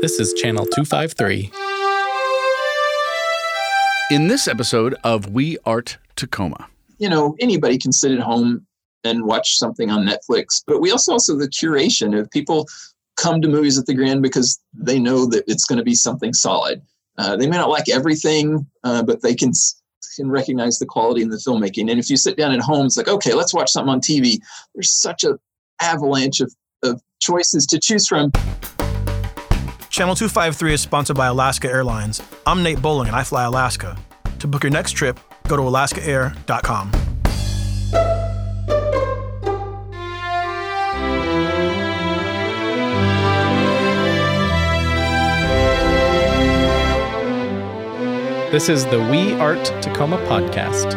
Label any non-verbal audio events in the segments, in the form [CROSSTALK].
This is Channel 253. In this episode of We Art Tacoma. You know, anybody can sit at home and watch something on Netflix, but we also also the curation of people come to movies at the Grand because they know that it's going to be something solid. Uh, they may not like everything, uh, but they can can recognize the quality in the filmmaking. And if you sit down at home, it's like, okay, let's watch something on TV. There's such a avalanche of, of choices to choose from. Channel 253 is sponsored by Alaska Airlines. I'm Nate Bowling and I fly Alaska. To book your next trip, go to alaskaair.com. This is the We Art Tacoma podcast.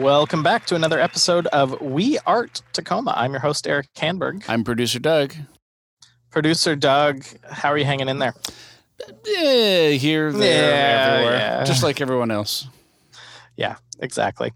Welcome back to another episode of We Art Tacoma. I'm your host, Erik Hanberg. I'm producer Doug. Producer Doug, how are you hanging in there? Yeah, here, there, Yeah, everywhere. yeah. Just like everyone else. Yeah, exactly.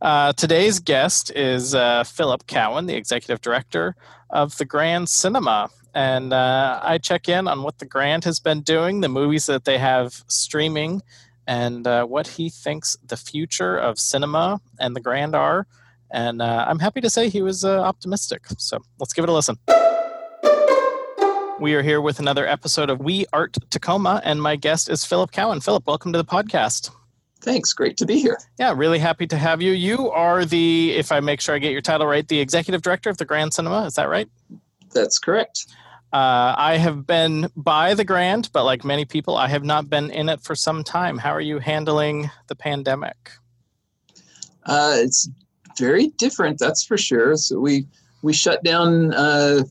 Uh, today's guest is uh, Philip Cowan, the executive director of the Grand Cinema. And uh, I check in on what the Grand has been doing, the movies that they have streaming, and uh, what he thinks the future of cinema and the Grand are. And uh, I'm happy to say he was uh, optimistic. So let's give it a listen. We are here with another episode of We Art Tacoma, and my guest is Philip Cowan. Philip, welcome to the podcast. Thanks, great to be here. Yeah, really happy to have you. You are the, if I make sure I get your title right, the executive director of the Grand Cinema. Is that right? That's correct. Uh, I have been by the Grand, but like many people, I have not been in it for some time. How are you handling the pandemic? Uh, it's very different, that's for sure. So we we shut down uh,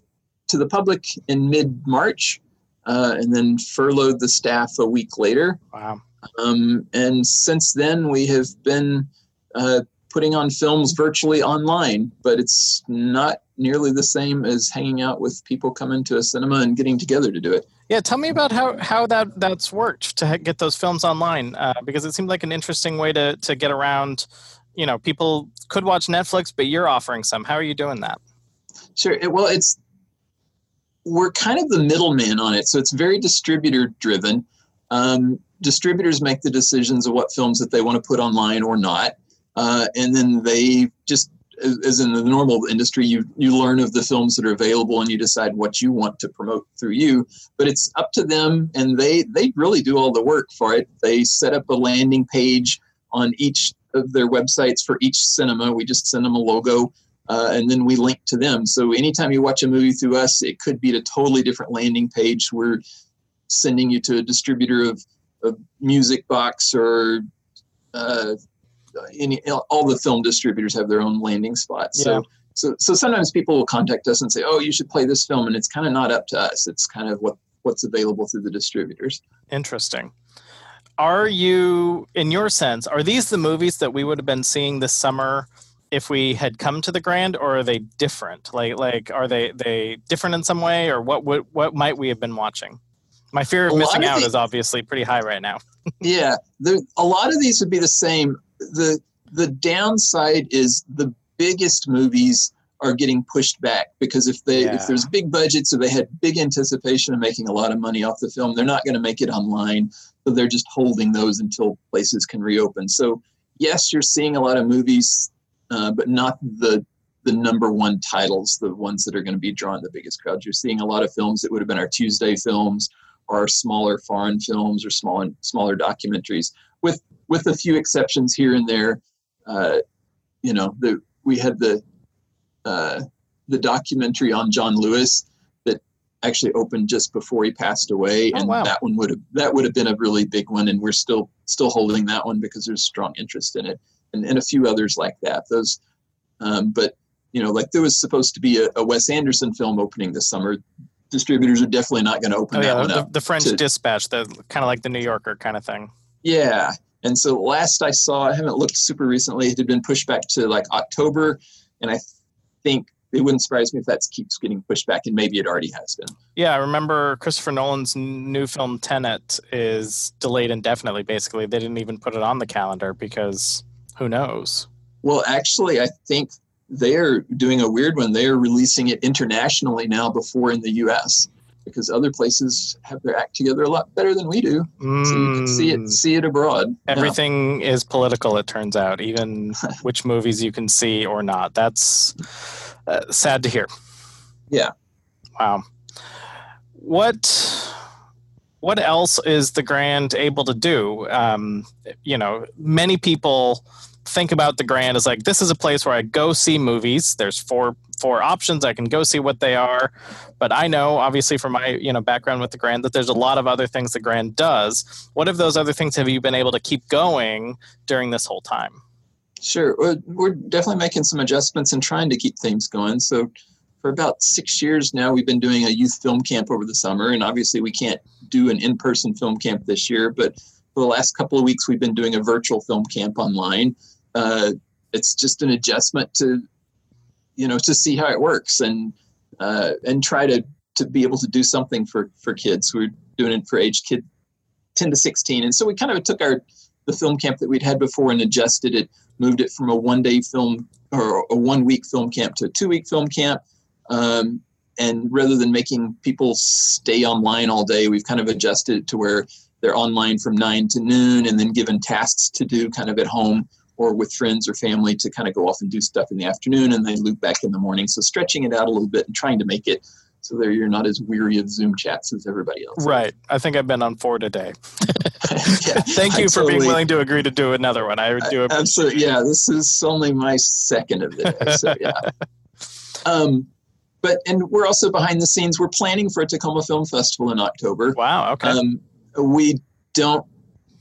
to the public in mid March, uh, and then furloughed the staff a week later. Wow. Um, and since then, we have been uh, putting on films virtually online, but it's not nearly the same as hanging out with people coming to a cinema and getting together to do it. Yeah, tell me about how, how that that's worked to get those films online, uh, because it seemed like an interesting way to to get around. You know, people could watch Netflix, but you're offering some. How are you doing that? Sure. It, well, it's we're kind of the middleman on it, so it's very distributor driven. Um, distributors make the decisions of what films that they want to put online or not, uh, and then they just, as in the normal industry, you you learn of the films that are available and you decide what you want to promote through you. But it's up to them, and they they really do all the work for it. They set up a landing page on each of their websites for each cinema. We just send them a logo uh, and then we link to them. So anytime you watch a movie through us, it could be a totally different landing page. We're sending you to a distributor of, of Music Box or uh, any all the film distributors have their own landing spots. Yeah. So so so sometimes people will contact us and say, "Oh, you should play this film," and it's kind of not up to us. It's kind of what what's available through the distributors. Interesting. Are you, in your sense, are these the movies that we would have been seeing this summer if we had come to the Grand, or are they different? Like, like, are they they different in some way, or what would what might we have been watching? My fear of A missing of out the- is obviously pretty high right now. [LAUGHS] yeah there, a lot of these would be the same the the downside is the biggest movies are getting pushed back because if they Yeah. if there's big budgets or they had big anticipation of making a lot of money off the film they're not going to make it online so they're just holding those until places can reopen so yes you're seeing a lot of movies uh, but not the the number one titles the ones that are going to be drawing the biggest crowds you're seeing a lot of films that would have been our tuesday films or smaller foreign films or smaller smaller documentaries with with a few exceptions here and there uh, you know the we had the uh, the documentary on John Lewis that actually opened just before he passed away Oh, and wow. that one would have that would have been a really big one and we're still still holding that one because there's strong interest in it and, and a few others like that those um, but you know like there was supposed to be a, a Wes Anderson film opening this summer distributors are definitely not going to open Oh that yeah, one the, up the French to- Dispatch, the kind of like the New Yorker kind of thing. Yeah. And so last I saw, I haven't looked super recently, it had been pushed back to like October. And I think it wouldn't surprise me if that keeps getting pushed back, and maybe it already has been. Yeah, I remember Christopher Nolan's new film Tenet is delayed indefinitely. Basically, they didn't even put it on the calendar because Who knows? Well, actually, I think they're doing a weird one. They're releasing it internationally now before in the U.S. because other places have their act together a lot better than we do. Mm. So you can see it Mm. see it abroad. Everything is political, it turns out, even [LAUGHS] which movies you can see or not. That's uh, sad to hear. Yeah. Wow. What what else is the Grand able to do? Um, you know, many people think about the Grand as like this is a place where I go see movies. There's four four options. I can go see what they are, but I know obviously from my you know background with the Grand that there's a lot of other things the Grand does. What of those other things have you been able to keep going during this whole time? Sure. We're, we're definitely making some adjustments and trying to keep things going. So, for about six years now, we've been doing a youth film camp over the summer. And obviously, we can't do an in person film camp this year. But for the last couple of weeks, we've been doing a virtual film camp online. Uh, it's just an adjustment to, you know, to see how it works and uh, and try to to be able to do something for for kids. We're doing it for age kid 10 to 16. And so we kind of took our the film camp that we'd had before and adjusted it moved it from a one day film or a one week film camp to a two week film camp. Um, and rather than making people stay online all day, we've kind of adjusted it to where they're online from nine to noon and then given tasks to do kind of at home or with friends or family to kind of go off and do stuff in the afternoon and then loop back in the morning. So stretching it out a little bit and trying to make it so that you're not as weary of Zoom chats as everybody else. Right. I think I've been on four today. Yeah, [LAUGHS] [LAUGHS] Thank I you for being willing to agree to do another one. I do appreciate Absolutely. Yeah, this is only my second of the day. So [LAUGHS] yeah. um, but and we're also behind the scenes. We're planning for a Tacoma Film Festival in October. Wow. Okay. Um, we don't.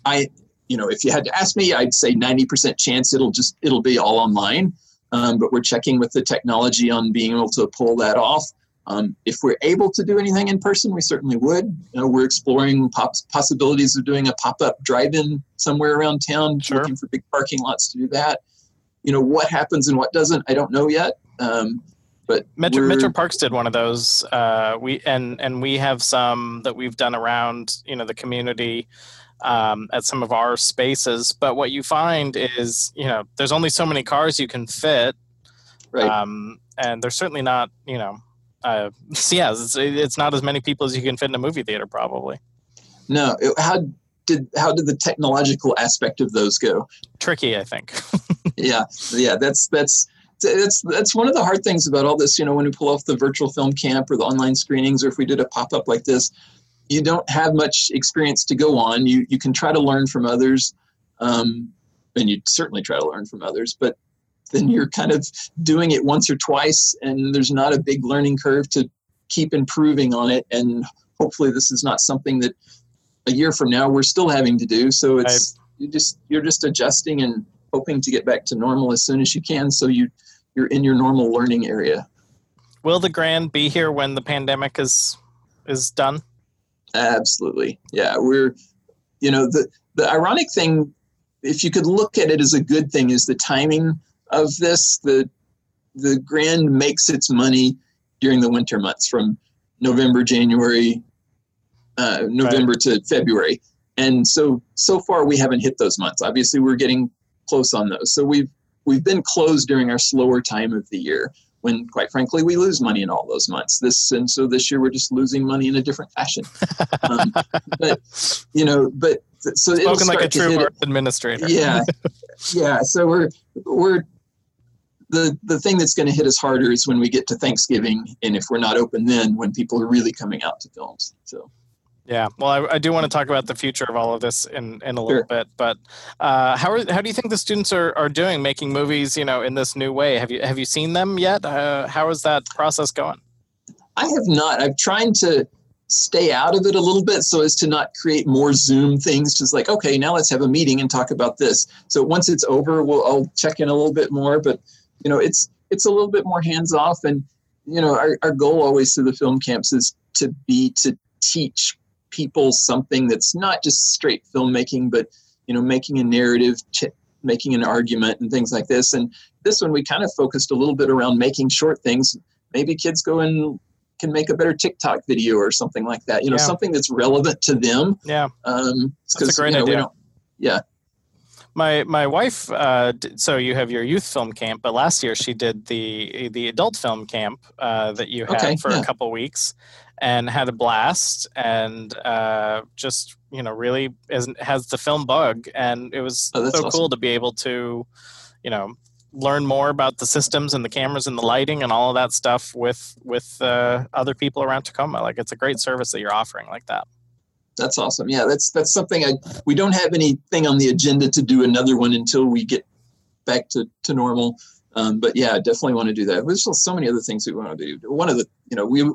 I, you know, if you had to ask me, I'd say ninety percent chance it'll just it'll be all online. Um, but we're checking with the technology on being able to pull that off. Um, if we're able to do anything in person, we certainly would. You know, we're exploring pos- possibilities of doing a pop-up drive-in somewhere around town, Sure. looking for big parking lots to do that. You know, what happens and what doesn't, I don't know yet. Um, but Metro, Metro Parks did one of those. Uh, we and and we have some that we've done around you know the community um, at some of our spaces. But what you find is you know there's only so many cars you can fit, right. um, and there's certainly not you know. Uh, so [LAUGHS] yeah, it's, it's not as many people as you can fit in a movie theater, probably. no, it- how did how did the technological aspect of those go? Tricky, I think. [LAUGHS] yeah yeah that's that's that's that's one of the hard things about all this you know when we pull off the virtual film camp or the online screenings or if we did a pop-up like this you don't have much experience to go on. You you can try to learn from others um, and you certainly try to learn from others but then you're kind of doing it once or twice and there's not a big learning curve to keep improving on it and hopefully this is not something that a year from now we're still having to do. So it's you just you're just adjusting and hoping to get back to normal as soon as you can so you you're in your normal learning area. Will the Grand be here when the pandemic is is done? Absolutely. Yeah we're you know the the ironic thing if you could look at it as a good thing is the timing of this. The the grand makes its money during the winter months from november january uh, november to february. And so so far we haven't hit those months. Obviously we're getting close on those. So we've we've been closed during our slower time of the year when quite frankly we lose money in all those months. This and so this year we're just losing money in a different fashion. [LAUGHS] Um, but you know but so Spoken like a true administrator. yeah. Yeah. So we're we're the the thing that's going to hit us harder is when we get to thanksgiving and if we're not open then when people are really coming out to films. So Yeah, well, I, I do want to talk about the future of all of this in, in a little Sure. bit, but uh, how are, how do you think the students are, are doing making movies, you know, in this new way? Have you have you seen them yet? Uh, how is that process going? I have not. I'm trying to stay out of it a little bit so as to not create more Zoom things. Just like, okay, now let's have a meeting and talk about this. So once it's over, we'll I'll check in a little bit more. But you know, it's it's a little bit more hands off. And you know, our, our goal always through the film camps is to be to teach people something that's not just straight filmmaking, but you know, making a narrative, ch- making an argument, and things like this. And this one, we kind of focused a little bit around making short things. Maybe kids go and can make a better TikTok video or something like that. You know, Yeah. something that's relevant to them. Yeah, Um, That's a great you know, we idea. don't- yeah, My my wife. Uh, so you have your youth film camp, but last year she did the the adult film camp uh, that you had Okay, for yeah. a couple weeks, and had a blast, and uh, just you know really is, has the film bug, and it was Oh, so cool to be able to, you know, learn more about the systems and the cameras and the lighting and all of that stuff with with uh, other people around Tacoma. Like it's a great service that you're offering like that. That's awesome. Yeah, that's that's something I we don't have anything on the agenda to do another one until we get back to, to normal. Um, but yeah, I definitely want to do that. There's still so many other things we want to do. One of the you know we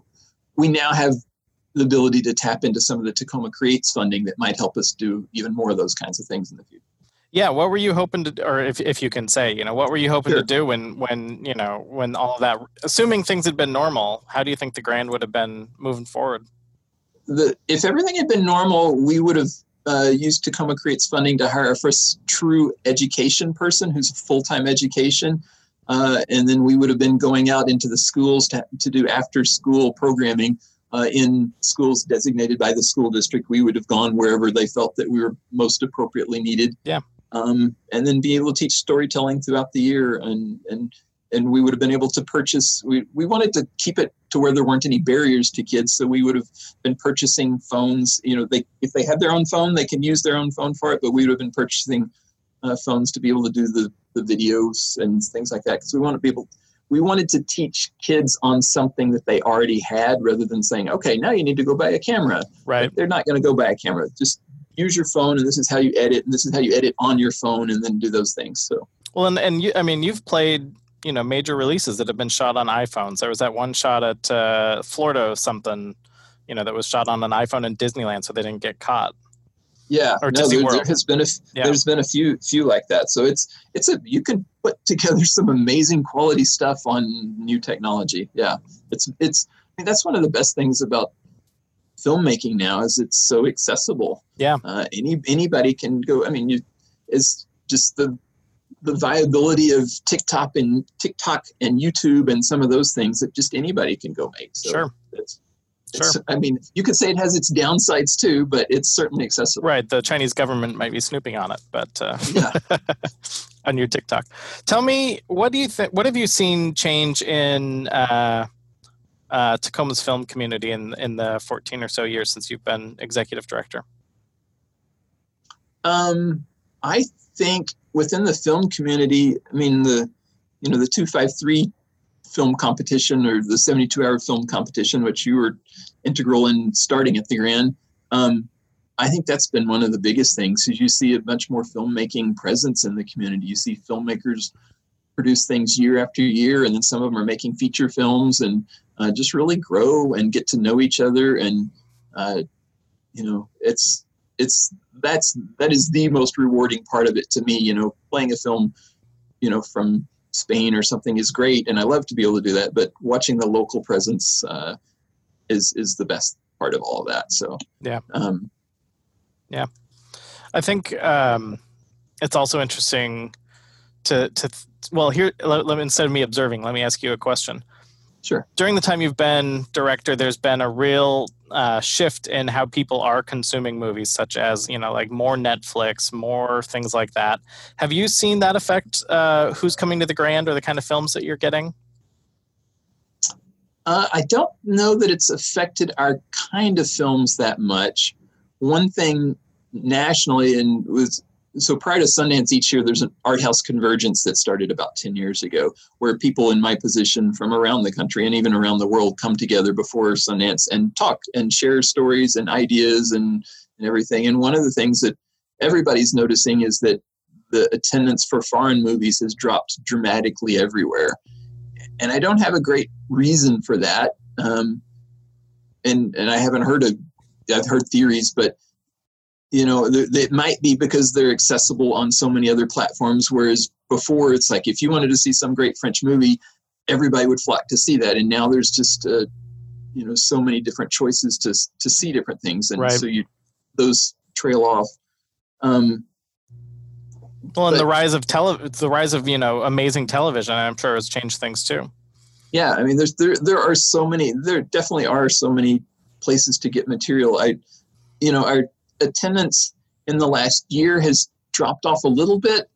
we now have the ability to tap into some of the Tacoma Creates funding that might help us do even more of those kinds of things in the future. Yeah, what were you hoping to, or if, if you can say, you know, what were you hoping Sure. to do when, when, you know, when all of that, assuming things had been normal, how do you think the grand would have been moving forward? The if everything had been normal, we would have uh, used Tacoma Creates funding to hire a first true education person who's full time education, uh, and then we would have been going out into the schools to to do after school programming. Uh, in schools designated by the school district, we would have gone wherever they felt that we were most appropriately needed. Yeah. Um, and then be able to teach storytelling throughout the year, and and and we would have been able to purchase. We we wanted to keep it to where there weren't any barriers to kids, so we would have been purchasing phones. You know, they if they have their own phone, they can use their own phone for it. But we would have been purchasing uh, phones to be able to do the the videos and things like that because we want to be able. We wanted to teach kids on something that they already had, rather than saying, "Okay, now you need to go buy a camera." Right. They're not going to go buy a camera. Just use your phone, and this is how you edit, and this is how you edit on your phone, and then do those things. So Well, and, and you, I mean, you've played, you know, major releases that have been shot on iPhones. There was that one shot at uh, Florida or something, you know, that was shot on an iPhone in Disneyland so they didn't get caught. Yeah, Or no, Disney there, World. there has been a Yeah. there's been a few few like that. So it's it's a you can put together some amazing quality stuff on new technology. Yeah, it's it's I mean that's one of the best things about filmmaking now is it's so accessible. Yeah. uh, any anybody can go. I mean, you it's just the the viability of TikTok and TikTok and YouTube and some of those things that just anybody can go make. So Sure. It's, Sure. I mean, you could say it has its downsides too, but it's certainly accessible. Right. The Chinese government might be snooping on it, but uh, Yeah. [LAUGHS] on your TikTok. Tell me, what do you think? What have you seen change in uh, uh, Tacoma's film community in in the 14 or so years since you've been executive director? Um, I think within the film community, I mean the, you know, the two five three film competition or the seventy two hour film competition, which you were integral in starting at the Grand. Um, I think that's been one of the biggest things. Is you see a much more filmmaking presence in the community. You see filmmakers produce things year after year, and then some of them are making feature films and uh, just really grow and get to know each other. And uh, you know, it's it's that's that is the most rewarding part of it to me you know playing a film you know from spain or something is great and i love to be able to do that but watching the local presence uh, is is the best part of all of that so Yeah. um, yeah, I think um, it's also interesting to to well here let, let me, instead of me observing, let me ask you a question. Sure During the time you've been director, there's been a real uh, shift in how people are consuming movies, such as you know like more Netflix, more things like that. Have you seen that affect uh, who's coming to the Grand or the kind of films that you're getting? Uh, I don't know that it's affected our kind of films that much. One thing nationally, and was so prior to Sundance each year, there's an art house convergence that started about 10 years ago, where people in my position from around the country and even around the world come together before Sundance and talk and share stories and ideas and, and everything. And one of the things that everybody's noticing is that the attendance for foreign movies has dropped dramatically everywhere and I don't have a great reason for that. Um, and and I haven't heard of. I've heard theories, but you know, it might be because they're accessible on so many other platforms. Whereas before, it's like if you wanted to see some great French movie, everybody would flock to see that. And now there's just uh, you know so many different choices to to see different things, and Right. so you those trail off. Um, Well, and the rise of tele, the rise of you know amazing television, I'm sure has changed things too. yeah i mean there's there there are so many there definitely are so many places to get material i you know our attendance in the last year has dropped off a little bit,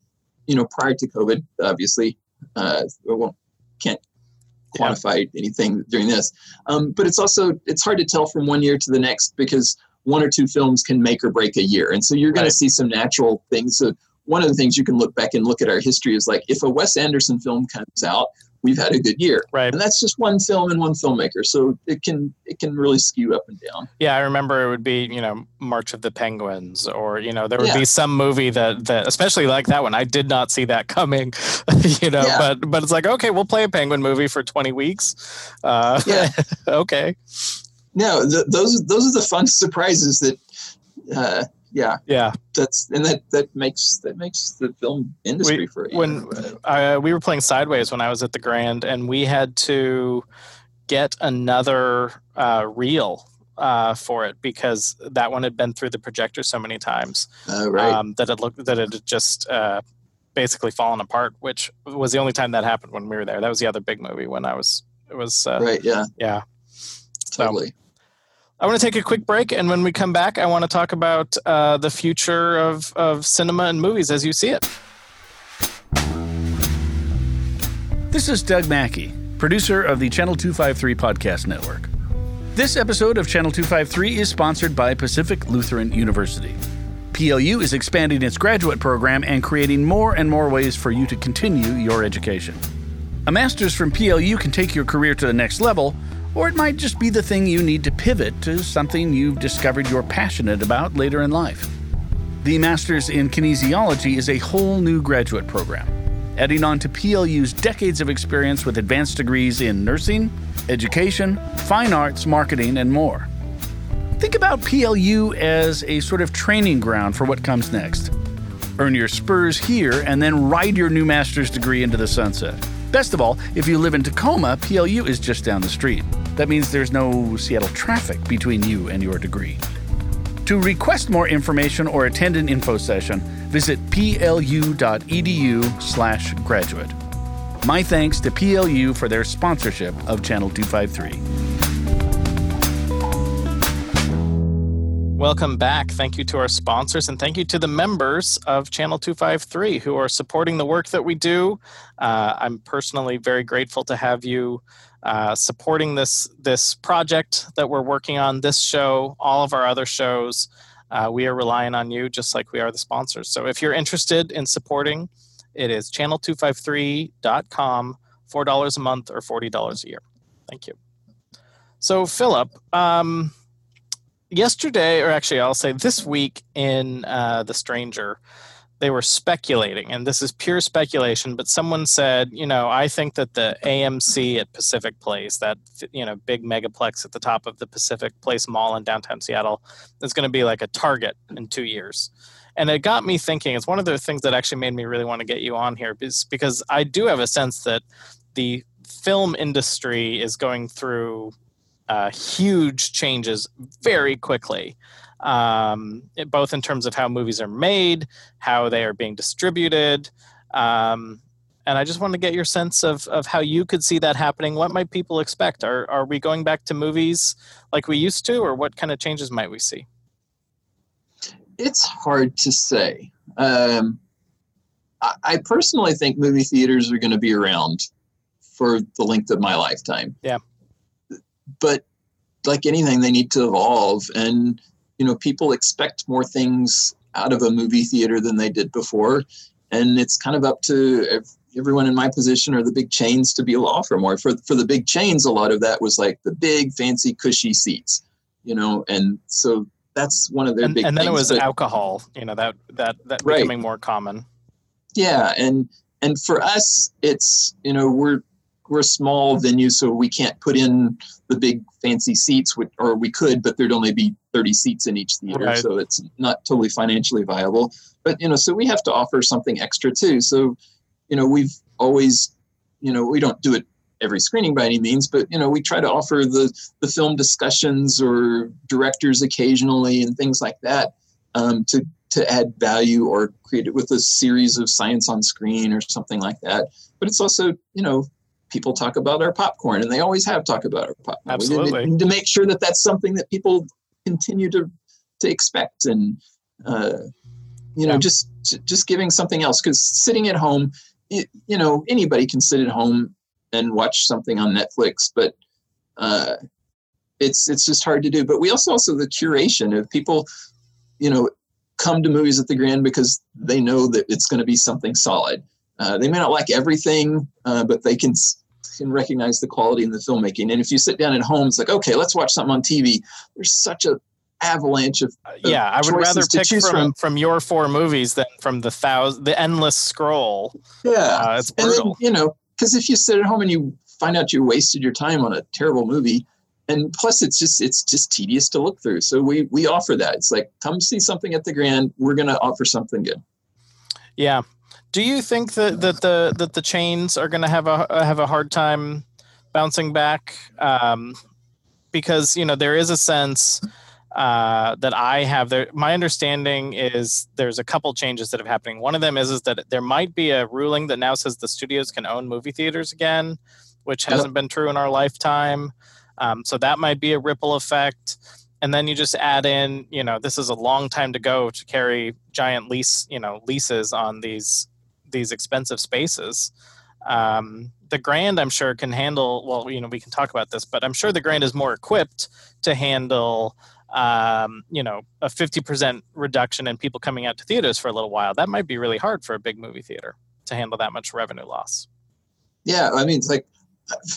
you know, prior to COVID, obviously. Uh, I won't, can't quantify yeah. anything during this. Um, but it's also, it's hard to tell from one year to the next because one or two films can make or break a year. And so you're going right. to see some natural things. So one of the things you can look back and look at our history is like if a Wes Anderson film comes out, we've had a good year. Right. And that's just one film and one filmmaker. So it can it can really skew up and down. Yeah, I remember it would be, you know, March of the Penguins or, you know, there would yeah. be some movie that that especially like that one. I did not see that coming. [LAUGHS] you know, yeah. but but it's like, okay, we'll play a penguin movie for 20 weeks. Uh yeah. [LAUGHS] okay. No, th- those those are the fun [LAUGHS] surprises that uh yeah. Yeah. That's and that that makes that makes the film industry we, for you. when uh, we were playing sideways when i was at the grand and we had to get another uh, reel uh, for it because that one had been through the projector so many times oh, right. um, that it looked that it had just uh, basically fallen apart which was the only time that happened when we were there. That was the other big movie when i was it was uh, right yeah. yeah. Totally. so, I want to take a quick break, and when we come back, I want to talk about uh, the future of, of cinema and movies as you see it. This is Doug Mackey, producer of the Channel 253 Podcast Network. This episode of Channel 253 is sponsored by Pacific Lutheran University. PLU is expanding its graduate program and creating more and more ways for you to continue your education. A master's from PLU can take your career to the next level or it might just be the thing you need to pivot to something you've discovered you're passionate about later in life. The Masters in Kinesiology is a whole new graduate program, adding on to PLU's decades of experience with advanced degrees in nursing, education, fine arts, marketing, and more. Think about PLU as a sort of training ground for what comes next. Earn your spurs here and then ride your new master's degree into the sunset. Best of all, if you live in Tacoma, PLU is just down the street. That means there's no Seattle traffic between you and your degree. To request more information or attend an info session, visit plu.edu/graduate. My thanks to PLU for their sponsorship of Channel 253. Welcome back. Thank you to our sponsors and thank you to the members of Channel 253 who are supporting the work that we do. Uh, I'm personally very grateful to have you uh, supporting this this project that we're working on. This show, all of our other shows, uh, we are relying on you just like we are the sponsors. So if you're interested in supporting, it is channel253.com, four dollars a month or forty dollars a year. Thank you. So Philip, um, yesterday, or actually, I'll say this week in uh, The Stranger they were speculating, and this is pure speculation, but someone said, you know, I think that the AMC at Pacific Place, that you know big megaplex at the top of the Pacific Place Mall in downtown Seattle, is going to be like a Target in two years. And it got me thinking. It's one of the things that actually made me really want to get you on here, is because I do have a sense that the film industry is going through uh, huge changes very quickly um, it, both in terms of how movies are made, how they are being distributed. Um, and I just want to get your sense of, of how you could see that happening. What might people expect? Are, are we going back to movies like we used to, or what kind of changes might we see? It's hard to say. Um, I, I personally think movie theaters are going to be around for the length of my lifetime. Yeah. But like anything, they need to evolve. And you know people expect more things out of a movie theater than they did before and it's kind of up to everyone in my position or the big chains to be able to offer more for for the big chains a lot of that was like the big fancy cushy seats you know and so that's one of their and, big and then things. it was but, alcohol you know that that that right. becoming more common yeah and and for us it's you know we're we're a small venue, so we can't put in the big fancy seats, or we could, but there'd only be 30 seats in each theater, right. so it's not totally financially viable. But you know, so we have to offer something extra too. So, you know, we've always, you know, we don't do it every screening by any means, but you know, we try to offer the the film discussions or directors occasionally and things like that um, to to add value or create it with a series of science on screen or something like that. But it's also, you know, people talk about our popcorn, and they always have talked about our popcorn. Absolutely. We need to make sure that that's something that people continue to to expect and. Uh, you know, Yeah. just just giving something else because sitting at home, you, you know, anybody can sit at home and watch something on Netflix, but uh, it's it's just hard to do. But we also also the curation of people, you know, come to movies at the Grand because they know that it's going to be something solid. Uh, they may not like everything, uh, but they can can recognize the quality in the filmmaking. And if you sit down at home, it's like, okay, let's watch something on TV. There's such a avalanche of yeah, I would rather to pick from, from. from your four movies than from the thousand the endless scroll. yeah, Uh, it's and then brutal. you know, because if you sit at home and you find out you wasted your time on a terrible movie, and plus it's just it's just tedious to look through. So we we offer that. It's like come see something at the Grand. We're gonna offer something good. Yeah. Do you think that, that the that the chains are going to have a have a hard time bouncing back? Um, because you know there is a sense uh, that I have there. My understanding is there's a couple changes that have happening. One of them is is that there might be a ruling that now says the studios can own movie theaters again, which hasn't been true in our lifetime. Um, so that might be a ripple effect. And then you just add in, you know, this is a long time to go to carry giant lease, you know, leases on these these expensive spaces. Um, the Grand, I'm sure, can handle. Well, you know, we can talk about this, but I'm sure the Grand is more equipped to handle, um, you know, a 50% reduction in people coming out to theaters for a little while. That might be really hard for a big movie theater to handle that much revenue loss. Yeah, I mean, it's like,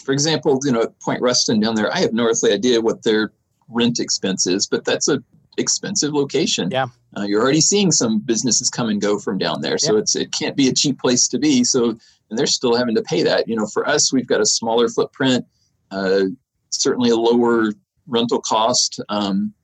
for example, you know, Point Ruston down there, I have no earthly idea what their rent expense is, but that's a expensive location. Yeah. uh, you're already seeing some businesses come and go from down there, so it's it can't be a cheap place to be. So, and they're still having to pay that. You know, for us, we've got a smaller footprint, uh, certainly a lower rental cost. Um,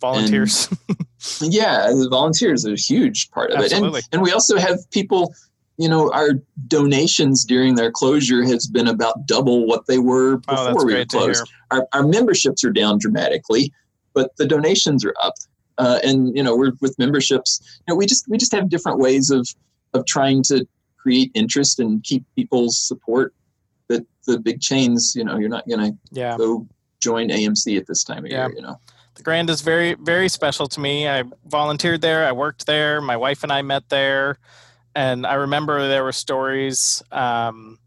Volunteers. [LAUGHS] yeah, the volunteers are a huge part of it, and and we also have people. You know, our donations during their closure has been about double what they were oh, before we were great to hear. closed. Our, our memberships are down dramatically, but the donations are up. Uh, and you know, we're with memberships. You know, we just we just have different ways of of trying to create interest and keep people's support. That the big chains, you know, you're not going to Yeah. go join AMC at this time of Yeah. year. You know. The Grand is very, very special to me. I volunteered there. I worked there. My wife and I met there, and I remember there were stories. Um,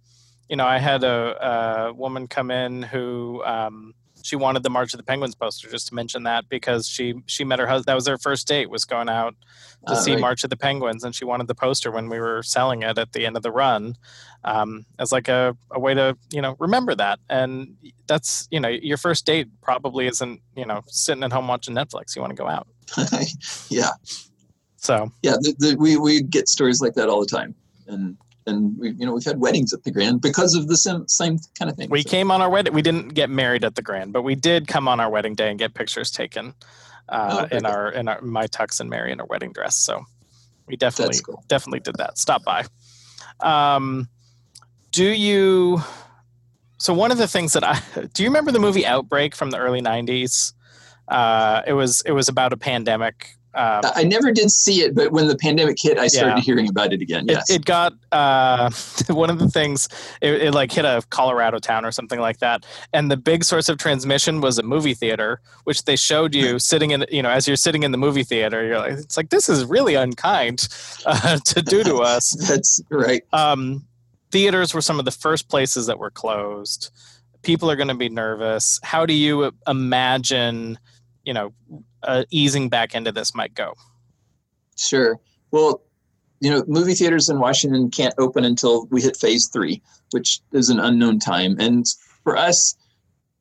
you know, I had a, a woman come in who um, she wanted the March of the Penguins poster. Just to mention that because she she met her husband. That was their first date. Was going out to Uh, see right. March of the Penguins, and she wanted the poster when we were selling it at the end of the run, um, as like a, a way to you know remember that. And that's you know your first date probably isn't you know sitting at home watching Netflix. You want to go out. [LAUGHS] yeah, So yeah. The, the, we we get stories like that all the time, and and we you know we've had weddings at the Grand because of the same same kind of thing. we So- came on our wedding. We didn't get married at the Grand, but we did come on our wedding day and get pictures taken uh, Oh, in cool. our in our my tux and Mary in our wedding dress. So we definitely cool. definitely did that. Stop by. Um, do you? So one of the things that I [LAUGHS] do you remember the movie Outbreak from the early '90s? Uh, it was it was about a pandemic. Um, I never did see it, but when the pandemic hit, I started Yeah. hearing about it again. it, Yes. it got uh, [LAUGHS] one of the things it, it like hit a colorado town or something like that and the big source of transmission was a movie theater which they showed you sitting in you know as you're sitting in the movie theater you're like it's like this is really unkind [LAUGHS] uh, to do to [LAUGHS] us That's right. um, theaters were some of the first places that were closed people are going to be nervous how do you imagine you know uh, easing back into this might go Sure. Well, you know, movie theaters in Washington can't open until we hit phase three, which is an unknown time. And for us,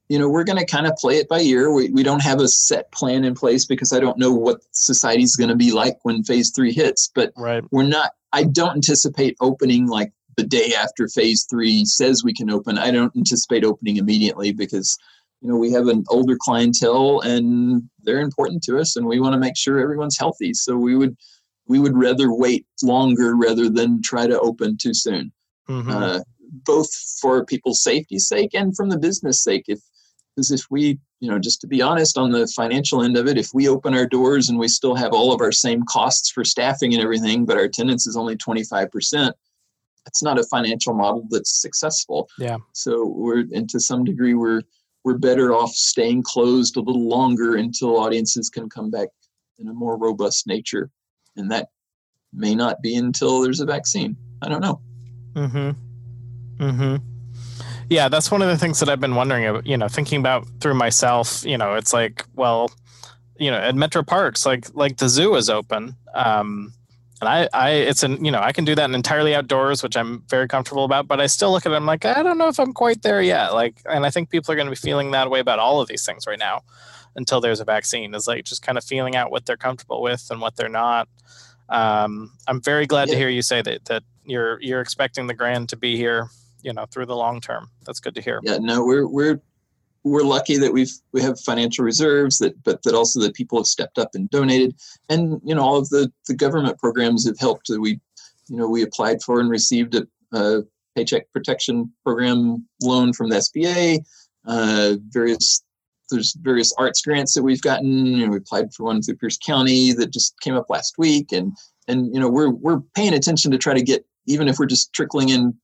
you know, we're going to kind of play it by ear. We, we don't have a set plan in place because I don't know what society's going to be like when phase three hits. But right we're not, I don't anticipate opening like the day after phase three says we can open. I don't anticipate opening immediately because, you know, we have an older clientele and they're important to us and we want to make sure everyone's healthy. So we would, we would rather wait longer rather than try to open too soon, Mhm. uh, both for people's safety's sake and from the business sake. If, because if we, you know, just to be honest on the financial end of it, if we open our doors and we still have all of our same costs for staffing and everything, but our attendance is only 25%, it's not a financial model that's successful. Yeah. So we're, and to some degree, we're, we're better off staying closed a little longer until audiences can come back in a more robust nature. And that may not be until there's a vaccine. I don't know. Mm-hmm. Mm-hmm. Yeah, that's one of the things that I've been wondering. About, you know, thinking about through myself. You know, it's like, well, you know, at Metro Parks, like like the zoo is open. Um, and I, I, it's an, you know, I can do that entirely outdoors, which I'm very comfortable about. But I still look at it, I'm like, I don't know if I'm quite there yet. Like, and I think people are going to be feeling that way about all of these things right now, until there's a vaccine. Is like just kind of feeling out what they're comfortable with and what they're not. Um, I'm very glad yeah. to hear you say that that you're you're expecting the grand to be here, you know, through the long term. That's good to hear. Yeah, no, we're we're we're lucky that we've we have financial reserves that but that also that people have stepped up and donated. And you know all of the the government programs have helped. We you know we applied for and received a, a paycheck protection program loan from the sba uh, various there's various arts grants that we've gotten. You know we applied for one through pierce county that just came up last week. And and you know we're we're paying attention to try to get even if we're just trickling in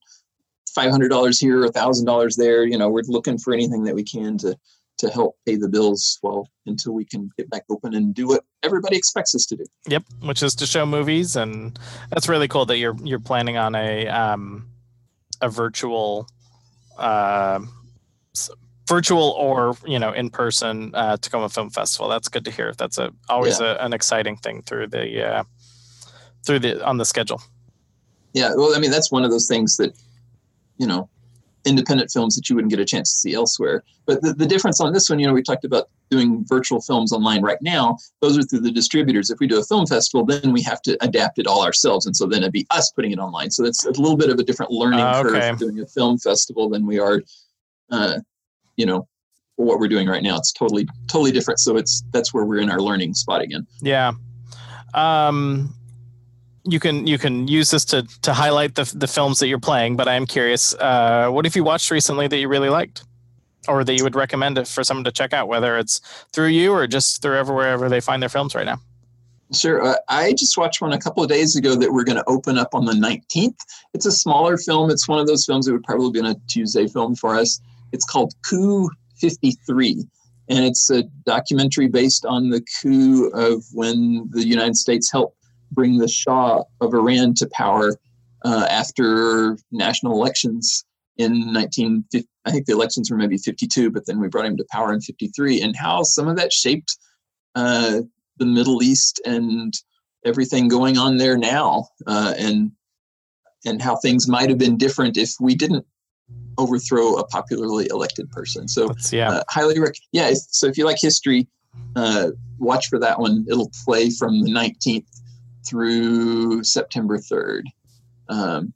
$500 here, $1,000 there. You know, we're looking for anything that we can to to help pay the bills well until we can get back open and do what everybody expects us to do. Yep, which is to show movies, and that's really cool that you're you're planning on a um, a virtual. Uh, virtual or you know in person uh, Tacoma Film Festival. That's good to hear. That's a always yeah. a, an exciting thing through the uh, through the on the schedule. Yeah, well, I mean that's one of those things that you know independent films that you wouldn't get a chance to see elsewhere. But the, the difference on this one, you know, we talked about doing virtual films online right now. Those are through the distributors. If we do a film festival, then we have to adapt it all ourselves. And so then it'd be us putting it online. So that's a little bit of a different learning uh, okay. curve doing a film festival than we are, uh, you know, what we're doing right now. It's totally, totally different. So it's, that's where we're in our learning spot again. Yeah. Um, you can you can use this to to highlight the the films that you're playing. But I am curious, uh, what have you watched recently that you really liked, or that you would recommend it for someone to check out, whether it's through you or just through wherever they find their films right now? Sure. Uh, I just watched one a couple of days ago that we're going to open up on the 19th. It's a smaller film. It's one of those films that would probably be a Tuesday film for us. It's called Coup 53 and it's a documentary based on the coup of when the United States helped bring the Shah of Iran to power uh, after national elections in 1950. I think the elections were maybe 52, but then we brought him to power in 53, and how some of that shaped uh, the Middle East and everything going on there now, uh, and and how things might have been different if we didn't overthrow a popularly elected person. So yeah, uh, highly rec- yeah. If, so if you like history, uh, watch for that one. It'll play from the 19th through September 3rd. Um,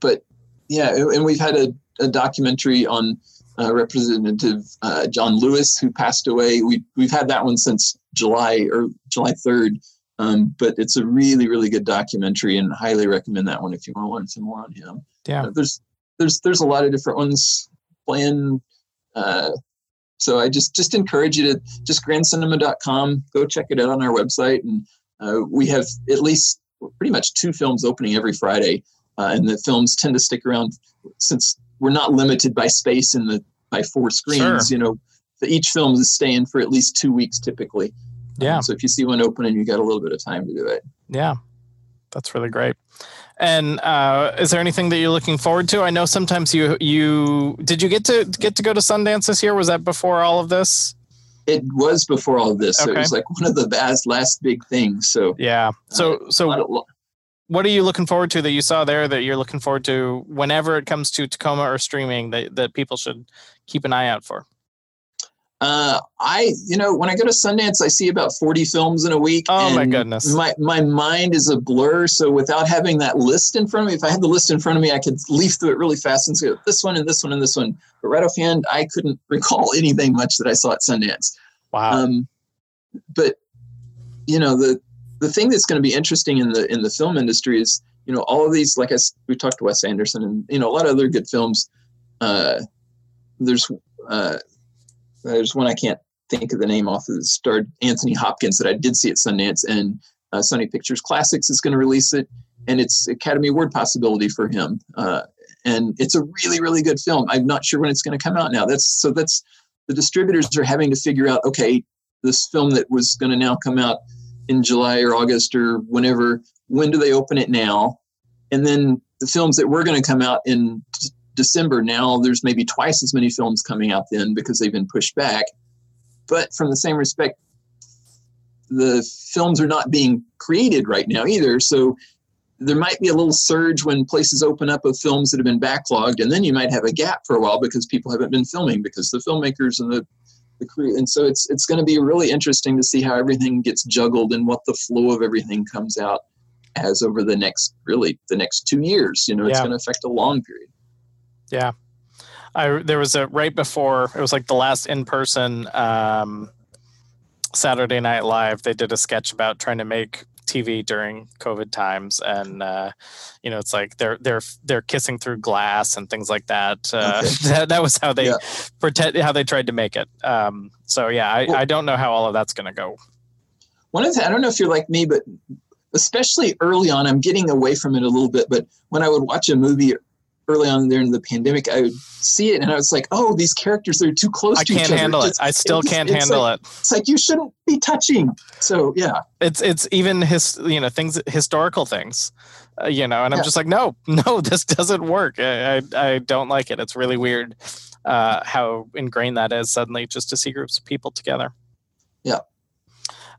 but yeah, and we've had a, a documentary on uh, Representative uh, John Lewis, who passed away. We, we've had that one since July or July 3rd. Um, but it's a really, really good documentary, and highly recommend that one if you want to learn some more on him. Yeah, uh, there's there's there's a lot of different ones planned. Uh, so I just just encourage you to just grandcinema.com, go check it out on our website, and uh, we have at least pretty much two films opening every Friday, uh, and the films tend to stick around since we're not limited by space in the by four screens. Sure. You know, the, each film is staying for at least two weeks typically. Yeah. Um, so if you see one opening, you got a little bit of time to do it. Yeah, that's really great. And uh, is there anything that you're looking forward to? I know sometimes you you did you get to get to go to Sundance this year? Was that before all of this? It was before all of this. Okay. So it was like one of the last last big things. So yeah. So uh, so of, what are you looking forward to that you saw there that you're looking forward to whenever it comes to Tacoma or streaming that, that people should keep an eye out for? Uh, I, you know, when I go to Sundance, I see about 40 films in a week. Oh my goodness. My, my mind is a blur. So without having that list in front of me, if I had the list in front of me, I could leaf through it really fast and say this one and this one and this one. But right offhand, I couldn't [LAUGHS] recall anything much that I saw at Sundance. Wow. Um, but you know, the, the thing that's going to be interesting in the, in the film industry is, you know, all of these, like I, we talked to Wes Anderson and, you know, a lot of other good films, uh, there's, uh, there's one I can't think of the name off of the starred Anthony Hopkins that I did see at Sundance, and uh, Sony Pictures Classics is going to release it, and it's Academy Award possibility for him. Uh, and it's a really, really good film. I'm not sure when it's going to come out now. That's so that's the distributors are having to figure out. Okay, this film that was going to now come out in July or August or whenever when do they open it now? And then the films that were going to come out in December now, there's maybe twice as many films coming out then because they've been pushed back. But from the same respect, the films are not being created right now either. So there might be a little surge when places open up of films that have been backlogged, and then you might have a gap for a while because people haven't been filming because the filmmakers and the the crew. And so it's it's going to be really interesting to see how everything gets juggled and what the flow of everything comes out as over the next really the next two years. You know, it's Yeah. going to affect a long period. Yeah. I there was a right before it was like the last in person um, Saturday Night Live. They did a sketch about trying to make TV during COVID times, and uh, you know it's like they're they're they're kissing through glass and things like that. Uh, Okay. [LAUGHS] that, that was how they Yeah. pretend how they tried to make it. Um, so yeah, I, Well- I don't know how all of that's going to go. One of the I don't know if you're like me, but especially early on, I'm getting away from it a little bit. But when I would watch a movie early on during the pandemic, I would see it and I was like, oh, these characters are too close I to each can't handle it. I still can't handle like, it. It's like you shouldn't be touching. So yeah, it's it's even his you know things historical things uh, you know and i'm Yeah. just like no [LAUGHS] no this doesn't work I, I i don't like it it's really weird uh how ingrained that is suddenly just to see groups of people together Yeah.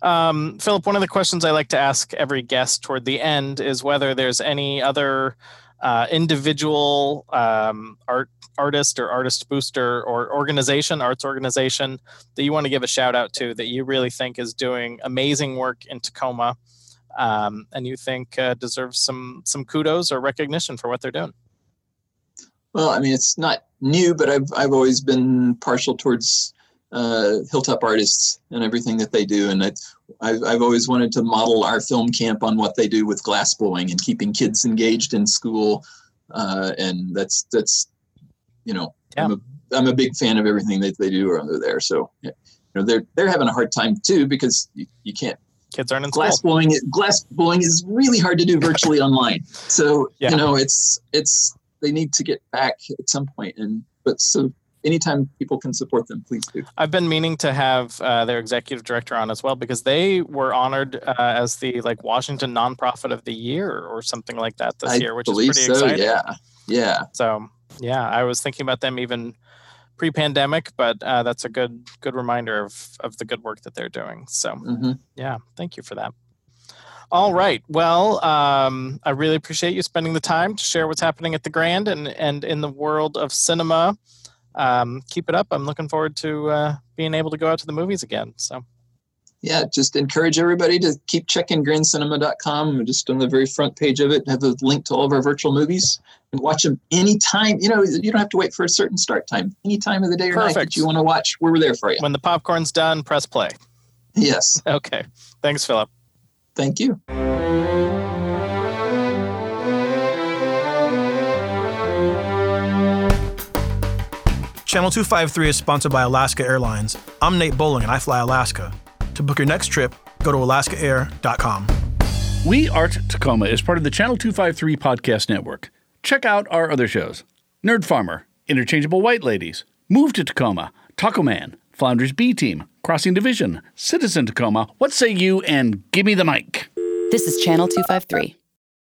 um philip one of the questions i like to ask every guest toward the end is whether there's any other uh, individual um, art artist or artist booster or organization arts organization that you want to give a shout out to that you really think is doing amazing work in Tacoma, um, and you think uh, deserves some some kudos or recognition for what they're doing. Well, I mean, it's not new, but I've I've always been partial towards uh, Hilltop artists and everything that they do, and it's, I've I've always wanted to model our film camp on what they do with glass blowing and keeping kids engaged in school, uh, and that's that's you know I'm a I'm a big fan of everything that they do over there. So yeah, you know they're they're having a hard time too because you, you can't Kids aren't in glass school. blowing glass blowing is really hard to do virtually [LAUGHS] online so Yeah. you know it's it's they need to get back at some point and but so anytime people can support them please do I've been meaning to have uh, their executive director on as well because they were honored uh, as the like Washington nonprofit of the year or something like that this i year, which is pretty so exciting. yeah yeah So yeah, I was thinking about them even pre-pandemic, but uh, that's a good good reminder of of the good work that they're doing. So hmm yeah, thank you for that. All right. Well, um, I really appreciate you spending the time to share what's happening at the Grand and and in the world of cinema. Um, keep it up. I'm looking forward to uh, being able to go out to the movies again. So yeah just encourage everybody to keep checking grandcinema.com We're just on the very front page of it have a link to all of our virtual movies and watch them anytime you know you don't have to wait for a certain start time any time of the day or night Perfect. that you want to watch we're there for you when the popcorn's done, press play. yes [LAUGHS] Okay. Thanks, Philip. thank you Channel 253 is sponsored by Alaska Airlines. I'm Nate Bowling and I fly Alaska. To book your next trip, go to alaskaair.com. We Art Tacoma is part of the Channel 253 podcast network. Check out our other shows Nerd Farmer, Interchangeable White Ladies, Move to Tacoma, Taco Man, Flounders B Team, Crossing Division, Citizen Tacoma, What Say You, and Gimme the Mic. This is Channel 253.